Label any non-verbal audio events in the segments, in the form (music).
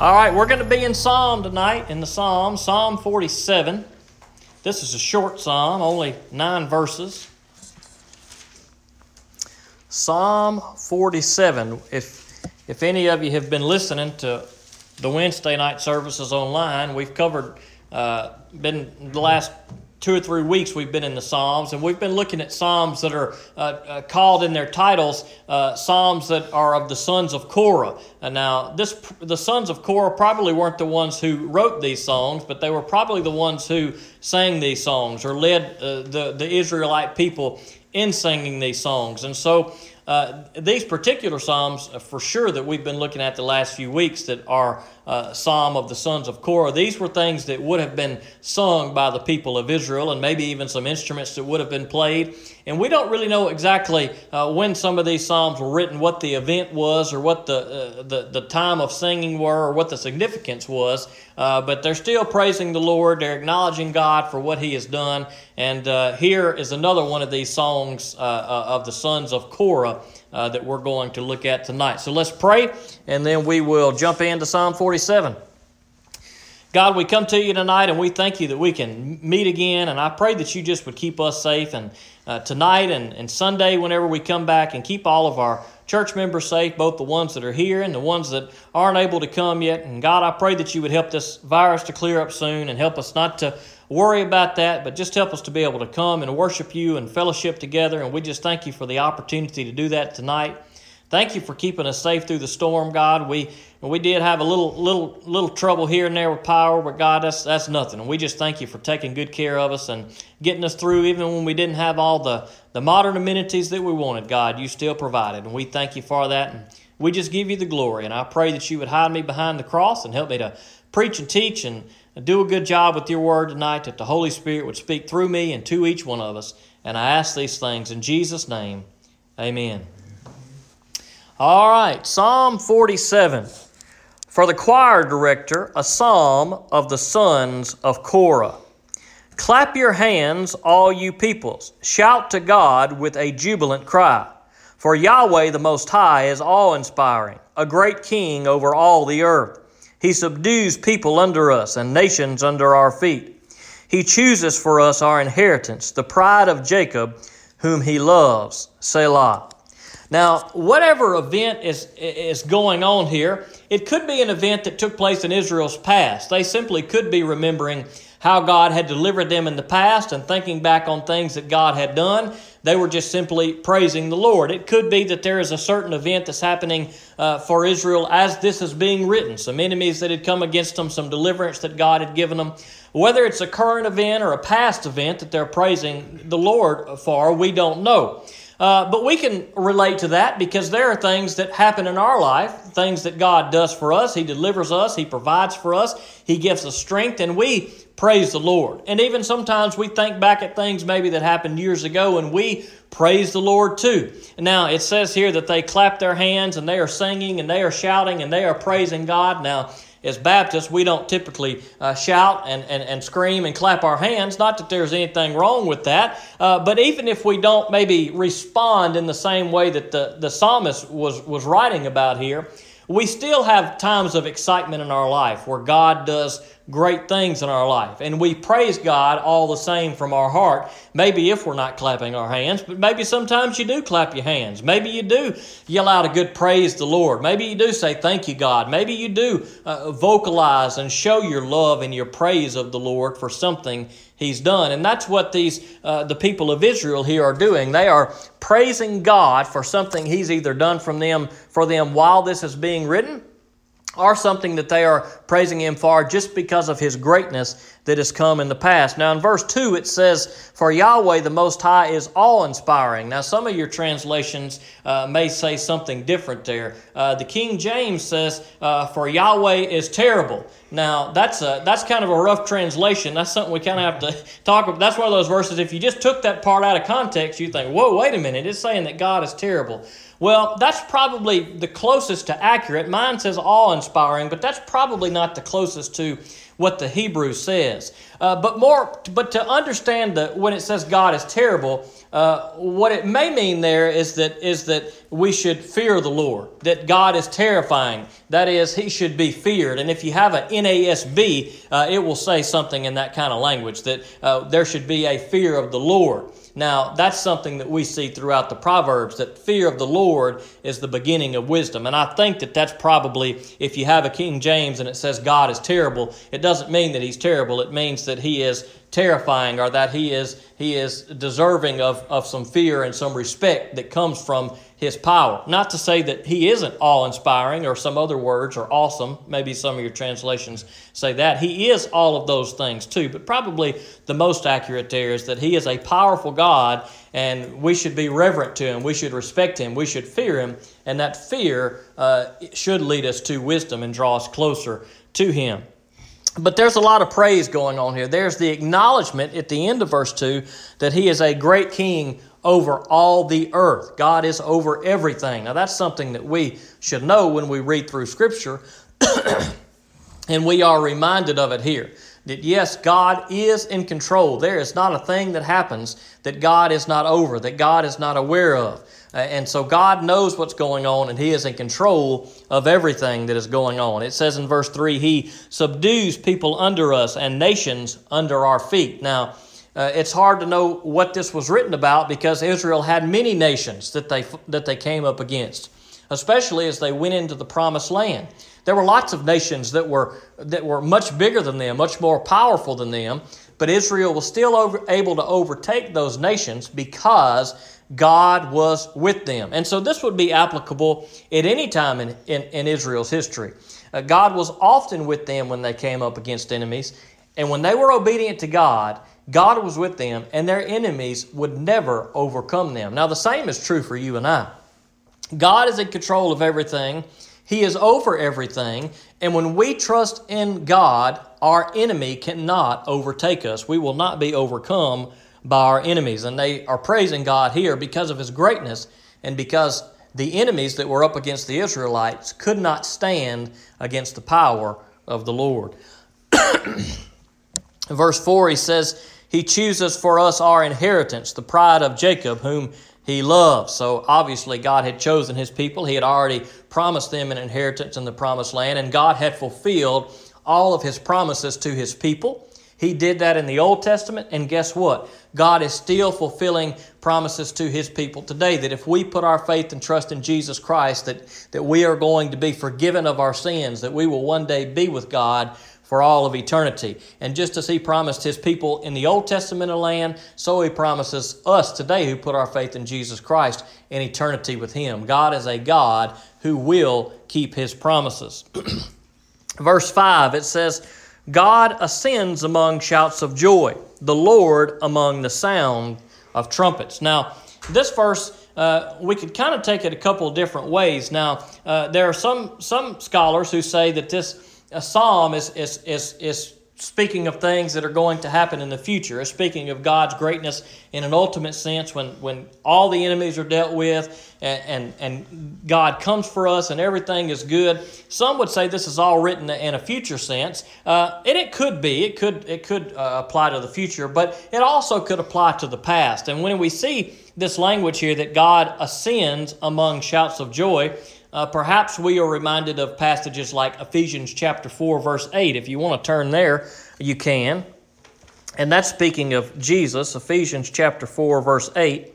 All right, we're going to be in Psalm tonight, in the Psalm, Psalm 47. This is a short psalm, only nine verses. Psalm 47. If, if any of you have been listening to the Wednesday night services online, we've covered, uh, been the last two or three weeks we've been in the Psalms, and we've been looking at Psalms that are uh, uh, called in their titles uh, Psalms that are of the sons of Korah. And now, this the sons of Korah probably weren't the ones who wrote these songs, but they were probably the ones who sang these songs or led uh, the the Israelite people in singing these songs. And so. Uh, these particular psalms, uh, for sure, that we've been looking at the last few weeks, that are uh, psalm of the sons of Korah. These were things that would have been sung by the people of Israel, and maybe even some instruments that would have been played. And we don't really know exactly uh, when some of these psalms were written, what the event was, or what the, uh, the, the time of singing were, or what the significance was. Uh, but they're still praising the Lord. They're acknowledging God for what He has done. And uh, here is another one of these songs of the sons of Korah uh, that we're going to look at tonight. So let's pray, and then we will jump into Psalm 47. God, we come to you tonight and we thank you that we can meet again. And I pray that you just would keep us safe and uh, tonight and, and Sunday, whenever we come back, and keep all of our church members safe, both the ones that are here and the ones that aren't able to come yet. And God, I pray that you would help this virus to clear up soon and help us not to worry about that, but just help us to be able to come and worship you and fellowship together. And we just thank you for the opportunity to do that tonight. Thank you for keeping us safe through the storm, God. We we did have a little little little trouble here and there with power, but God, that's that's nothing. And we just thank you for taking good care of us and getting us through, even when we didn't have all the the modern amenities that we wanted. God, you still provided, and we thank you for that. And we just give you the glory. And I pray that you would hide me behind the cross and help me to preach and teach and do a good job with your word tonight, that the Holy Spirit would speak through me and to each one of us. And I ask these things in Jesus' name. Amen. All right, Psalm 47. For the choir director, a psalm of the sons of Korah. Clap your hands, all you peoples. Shout to God with a jubilant cry. For Yahweh the Most High is awe inspiring, a great king over all the earth. He subdues people under us and nations under our feet. He chooses for us our inheritance, the pride of Jacob, whom he loves. Selah. Now, whatever event is, is going on here, it could be an event that took place in Israel's past. They simply could be remembering how God had delivered them in the past and thinking back on things that God had done. They were just simply praising the Lord. It could be that there is a certain event that's happening uh, for Israel as this is being written. Some enemies that had come against them, some deliverance that God had given them. Whether it's a current event or a past event that they're praising the Lord for, we don't know. Uh, but we can relate to that because there are things that happen in our life, things that God does for us. He delivers us, He provides for us, He gives us strength, and we praise the Lord. And even sometimes we think back at things maybe that happened years ago and we praise the Lord too. Now, it says here that they clap their hands and they are singing and they are shouting and they are praising God. Now, as Baptists, we don't typically uh, shout and, and, and scream and clap our hands. Not that there's anything wrong with that, uh, but even if we don't maybe respond in the same way that the, the psalmist was, was writing about here, we still have times of excitement in our life where God does great things in our life. And we praise God all the same from our heart. Maybe if we're not clapping our hands, but maybe sometimes you do clap your hands. Maybe you do yell out a good praise the Lord. Maybe you do say, Thank you, God. Maybe you do uh, vocalize and show your love and your praise of the Lord for something He's done. And that's what these, uh, the people of Israel here are doing. They are praising God for something He's either done from them, for them while this is being written or something that they are praising him for just because of his greatness that has come in the past. Now, in verse 2, it says, For Yahweh the Most High is awe inspiring. Now, some of your translations uh, may say something different there. Uh, the King James says, uh, For Yahweh is terrible. Now, that's, a, that's kind of a rough translation. That's something we kind of have to (laughs) talk about. That's one of those verses, if you just took that part out of context, you think, Whoa, wait a minute, it's saying that God is terrible. Well, that's probably the closest to accurate. Mine says awe inspiring, but that's probably not the closest to what the Hebrew says. Uh, but more, but to understand that when it says God is terrible, uh, what it may mean there is that is that we should fear the Lord. That God is terrifying. That is, He should be feared. And if you have a NASB, uh, it will say something in that kind of language that uh, there should be a fear of the Lord. Now, that's something that we see throughout the Proverbs that fear of the Lord is the beginning of wisdom. And I think that that's probably, if you have a King James and it says God is terrible, it doesn't mean that he's terrible. It means that he is terrifying or that he is, he is deserving of, of some fear and some respect that comes from his power. Not to say that he isn't awe inspiring or some other words or awesome. Maybe some of your translations say that. He is all of those things too, but probably the most accurate there is that he is a powerful God and we should be reverent to him. We should respect him. We should fear him. And that fear uh, should lead us to wisdom and draw us closer to him. But there's a lot of praise going on here. There's the acknowledgement at the end of verse 2 that he is a great king over all the earth. God is over everything. Now, that's something that we should know when we read through Scripture, (clears throat) and we are reminded of it here. That yes, God is in control. There is not a thing that happens that God is not over, that God is not aware of. Uh, and so God knows what's going on, and He is in control of everything that is going on. It says in verse 3 He subdues people under us and nations under our feet. Now, uh, it's hard to know what this was written about because Israel had many nations that they, that they came up against, especially as they went into the promised land. There were lots of nations that were, that were much bigger than them, much more powerful than them, but Israel was still over, able to overtake those nations because God was with them. And so this would be applicable at any time in, in, in Israel's history. Uh, God was often with them when they came up against enemies, and when they were obedient to God, God was with them, and their enemies would never overcome them. Now, the same is true for you and I. God is in control of everything, He is over everything, and when we trust in God, our enemy cannot overtake us. We will not be overcome by our enemies. And they are praising God here because of His greatness and because the enemies that were up against the Israelites could not stand against the power of the Lord. (clears throat) Verse 4, he says, he chooses for us our inheritance, the pride of Jacob, whom he loves. So obviously, God had chosen his people. He had already promised them an inheritance in the promised land, and God had fulfilled all of his promises to his people. He did that in the Old Testament, and guess what? God is still fulfilling promises to his people today that if we put our faith and trust in Jesus Christ, that, that we are going to be forgiven of our sins, that we will one day be with God for all of eternity. And just as He promised His people in the Old Testament land, so He promises us today who put our faith in Jesus Christ in eternity with Him. God is a God who will keep His promises. (clears throat) Verse 5, it says, God ascends among shouts of joy, the Lord among the sound of trumpets. Now, this verse uh, we could kind of take it a couple different ways. Now, uh, there are some some scholars who say that this a psalm is, is, is, is speaking of things that are going to happen in the future. It's speaking of God's greatness in an ultimate sense when, when all the enemies are dealt with and, and, and God comes for us and everything is good. Some would say this is all written in a future sense, uh, and it could be. It could, it could uh, apply to the future, but it also could apply to the past. And when we see this language here that God ascends among shouts of joy, uh, perhaps we are reminded of passages like Ephesians chapter 4, verse 8. If you want to turn there, you can. And that's speaking of Jesus, Ephesians chapter 4, verse 8.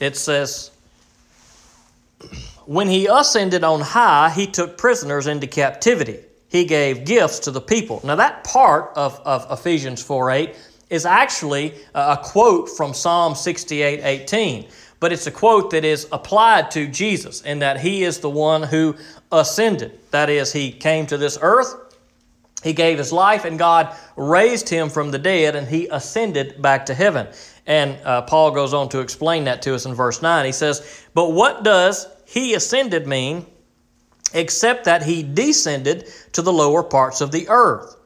It says, When he ascended on high, he took prisoners into captivity. He gave gifts to the people. Now, that part of, of Ephesians 4 8 is actually a quote from Psalm 68 18. But it's a quote that is applied to Jesus in that he is the one who ascended. That is, he came to this earth, he gave his life, and God raised him from the dead, and he ascended back to heaven. And uh, Paul goes on to explain that to us in verse 9. He says, But what does he ascended mean except that he descended to the lower parts of the earth?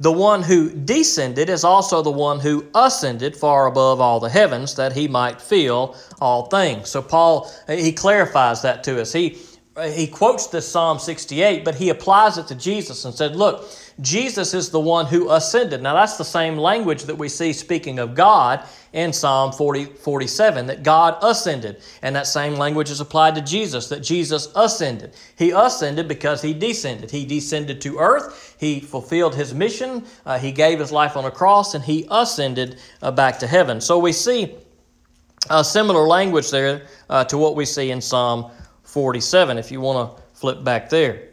The one who descended is also the one who ascended far above all the heavens that he might fill all things. So Paul he clarifies that to us. He he quotes this Psalm 68, but he applies it to Jesus and said, Look, Jesus is the one who ascended. Now, that's the same language that we see speaking of God in Psalm 40, 47, that God ascended. And that same language is applied to Jesus, that Jesus ascended. He ascended because he descended. He descended to earth, he fulfilled his mission, uh, he gave his life on a cross, and he ascended uh, back to heaven. So we see a similar language there uh, to what we see in Psalm 47, if you want to flip back there.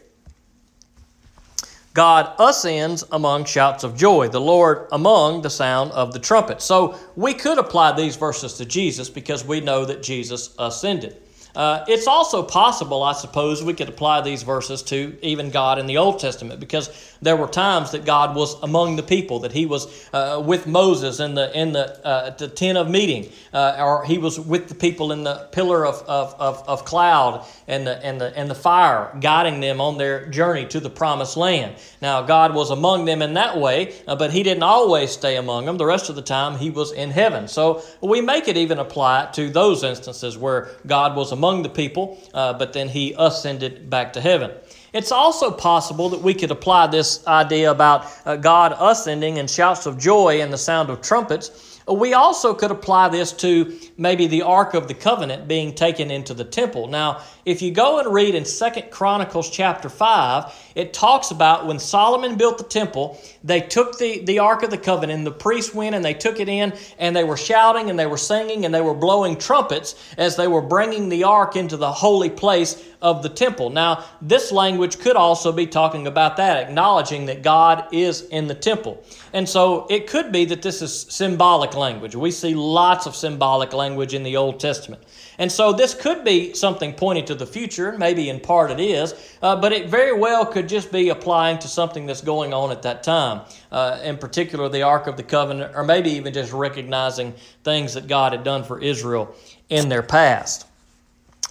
God ascends among shouts of joy, the Lord among the sound of the trumpet. So we could apply these verses to Jesus because we know that Jesus ascended. Uh, it's also possible, I suppose, we could apply these verses to even God in the Old Testament because there were times that God was among the people, that He was uh, with Moses in the in the uh, the tent of meeting, uh, or He was with the people in the pillar of, of, of, of, cloud and the and the and the fire, guiding them on their journey to the promised land. Now, God was among them in that way, uh, but He didn't always stay among them. The rest of the time, He was in heaven. So we make it even apply to those instances where God was among the people, uh, but then He ascended back to heaven. It's also possible that we could apply this idea about uh, God ascending and shouts of joy and the sound of trumpets we also could apply this to maybe the Ark of the Covenant being taken into the temple. Now, if you go and read in Second Chronicles chapter 5, it talks about when Solomon built the temple, they took the, the Ark of the Covenant, and the priests went and they took it in, and they were shouting and they were singing and they were blowing trumpets as they were bringing the Ark into the holy place of the temple. Now, this language could also be talking about that, acknowledging that God is in the temple. And so it could be that this is symbolic language. We see lots of symbolic language in the Old Testament. And so this could be something pointing to the future, and maybe in part it is, uh, but it very well could just be applying to something that's going on at that time, uh, in particular the Ark of the Covenant, or maybe even just recognizing things that God had done for Israel in their past.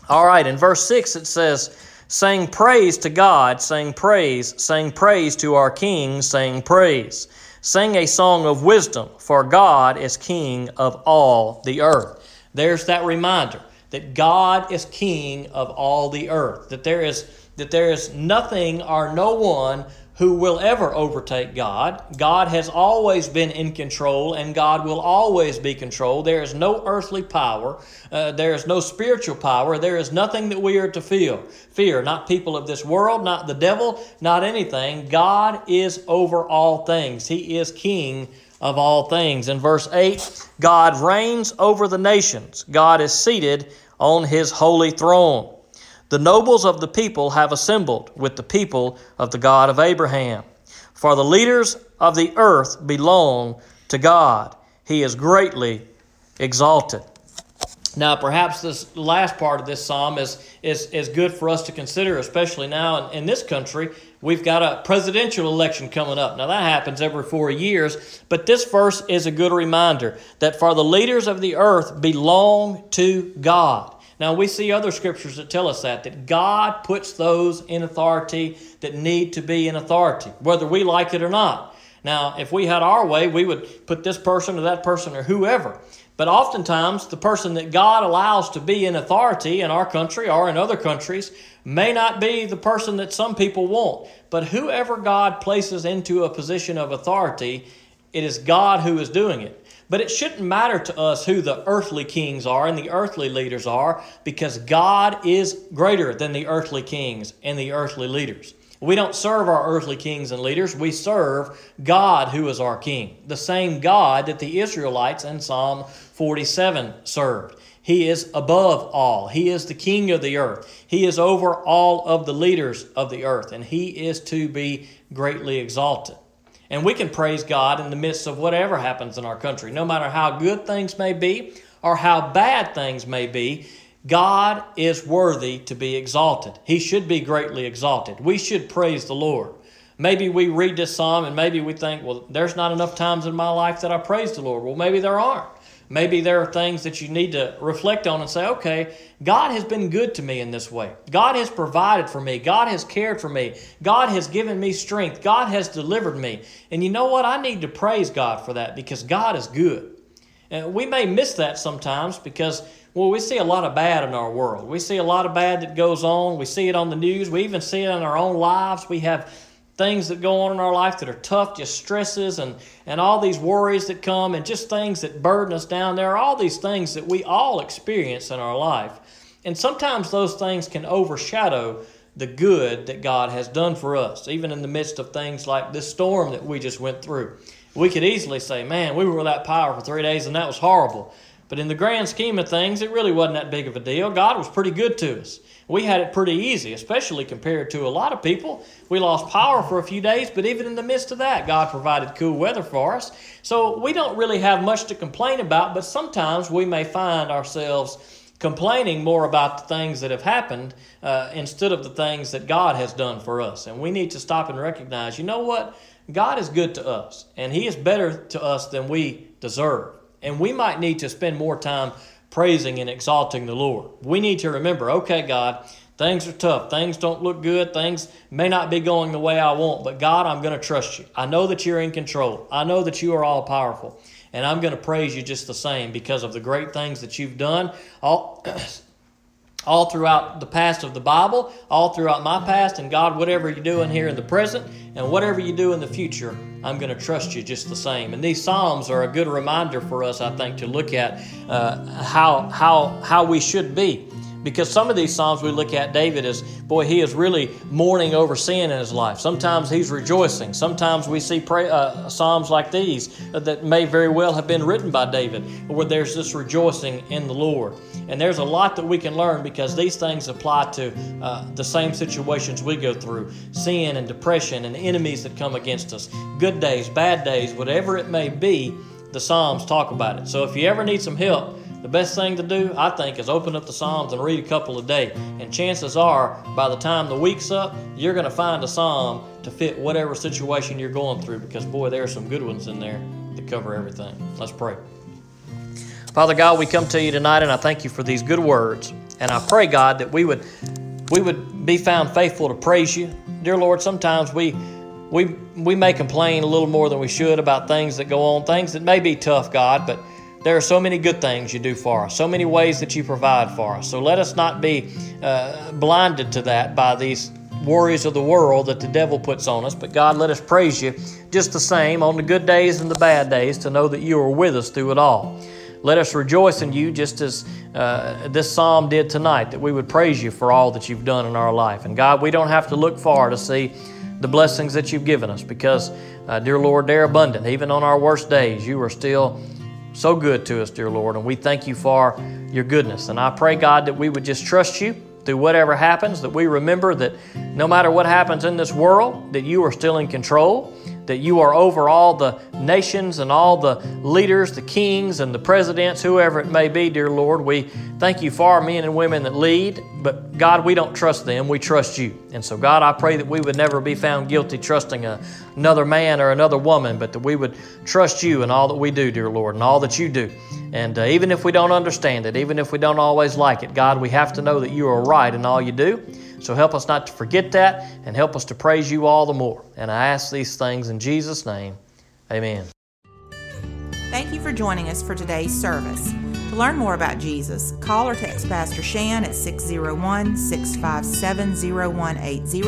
All right, in verse 6 it says, Saying praise to God, saying praise, saying praise to our King, saying praise. Sing a song of wisdom, for God is King of all the earth. There's that reminder that God is King of all the earth, that there is, that there is nothing or no one who will ever overtake God. God has always been in control and God will always be controlled. There is no earthly power, uh, there is no spiritual power, there is nothing that we are to feel. Fear, not people of this world, not the devil, not anything. God is over all things. He is king of all things. In verse 8, God reigns over the nations. God is seated on his holy throne. The nobles of the people have assembled with the people of the God of Abraham. For the leaders of the earth belong to God. He is greatly exalted. Now, perhaps this last part of this psalm is, is, is good for us to consider, especially now in, in this country. We've got a presidential election coming up. Now, that happens every four years, but this verse is a good reminder that for the leaders of the earth belong to God. Now, we see other scriptures that tell us that, that God puts those in authority that need to be in authority, whether we like it or not. Now, if we had our way, we would put this person or that person or whoever. But oftentimes, the person that God allows to be in authority in our country or in other countries may not be the person that some people want. But whoever God places into a position of authority, it is God who is doing it. But it shouldn't matter to us who the earthly kings are and the earthly leaders are because God is greater than the earthly kings and the earthly leaders. We don't serve our earthly kings and leaders. We serve God who is our king, the same God that the Israelites in Psalm 47 served. He is above all. He is the king of the earth. He is over all of the leaders of the earth, and he is to be greatly exalted. And we can praise God in the midst of whatever happens in our country, no matter how good things may be or how bad things may be. God is worthy to be exalted. He should be greatly exalted. We should praise the Lord. Maybe we read this psalm and maybe we think, well, there's not enough times in my life that I praise the Lord. Well, maybe there aren't. Maybe there are things that you need to reflect on and say, okay, God has been good to me in this way. God has provided for me. God has cared for me. God has given me strength. God has delivered me. And you know what? I need to praise God for that because God is good. And we may miss that sometimes because Well, we see a lot of bad in our world. We see a lot of bad that goes on. We see it on the news. We even see it in our own lives. We have things that go on in our life that are tough, just stresses and, and all these worries that come and just things that burden us down. There are all these things that we all experience in our life. And sometimes those things can overshadow the good that God has done for us, even in the midst of things like this storm that we just went through. We could easily say, man, we were without power for three days and that was horrible. But in the grand scheme of things, it really wasn't that big of a deal. God was pretty good to us. We had it pretty easy, especially compared to a lot of people. We lost power for a few days, but even in the midst of that, God provided cool weather for us. So we don't really have much to complain about, but sometimes we may find ourselves complaining more about the things that have happened uh, instead of the things that God has done for us. And we need to stop and recognize you know what? God is good to us, and He is better to us than we deserve. And we might need to spend more time praising and exalting the Lord. We need to remember, okay, God, things are tough. Things don't look good. Things may not be going the way I want, but God, I'm going to trust you. I know that you're in control. I know that you are all powerful. And I'm going to praise you just the same because of the great things that you've done. All, (clears throat) all throughout the past of the Bible, all throughout my past, and God, whatever you're doing here in the present, and whatever you do in the future, I'm going to trust you just the same. And these Psalms are a good reminder for us, I think, to look at uh, how, how, how we should be. Because some of these Psalms we look at, David is, boy, he is really mourning over sin in his life. Sometimes he's rejoicing. Sometimes we see pray, uh, Psalms like these that may very well have been written by David, where there's this rejoicing in the Lord. And there's a lot that we can learn because these things apply to uh, the same situations we go through sin and depression and enemies that come against us, good days, bad days, whatever it may be, the Psalms talk about it. So if you ever need some help, the best thing to do, I think, is open up the Psalms and read a couple a day. And chances are, by the time the week's up, you're going to find a Psalm to fit whatever situation you're going through because, boy, there are some good ones in there that cover everything. Let's pray. Father God, we come to you tonight and I thank you for these good words. And I pray, God, that we would we would be found faithful to praise you. Dear Lord, sometimes we we we may complain a little more than we should about things that go on, things that may be tough, God, but there are so many good things you do for us, so many ways that you provide for us. So let us not be uh, blinded to that by these worries of the world that the devil puts on us. But God, let us praise you just the same on the good days and the bad days to know that you are with us through it all. Let us rejoice in you just as uh, this psalm did tonight, that we would praise you for all that you've done in our life. And God, we don't have to look far to see the blessings that you've given us because, uh, dear Lord, they're abundant. Even on our worst days, you are still so good to us, dear Lord. And we thank you for your goodness. And I pray, God, that we would just trust you through whatever happens, that we remember that no matter what happens in this world, that you are still in control that you are over all the nations and all the leaders, the kings and the presidents, whoever it may be, dear Lord. We thank you for our men and women that lead, but God, we don't trust them, we trust you. And so, God, I pray that we would never be found guilty trusting a, another man or another woman, but that we would trust you in all that we do, dear Lord, and all that you do. And uh, even if we don't understand it, even if we don't always like it, God, we have to know that you are right in all you do. So help us not to forget that and help us to praise you all the more. And I ask these things in Jesus' name. Amen. Thank you for joining us for today's service. To learn more about Jesus, call or text Pastor Shan at 601 657 0180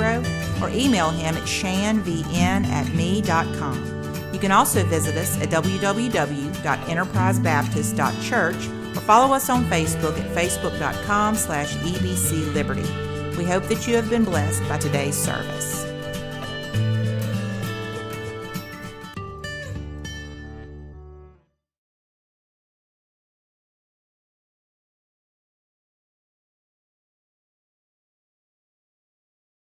or email him at shanvn at me.com. You can also visit us at www.enterprisebaptist.church or follow us on Facebook at facebook.com slash ebcliberty. We hope that you have been blessed by today's service.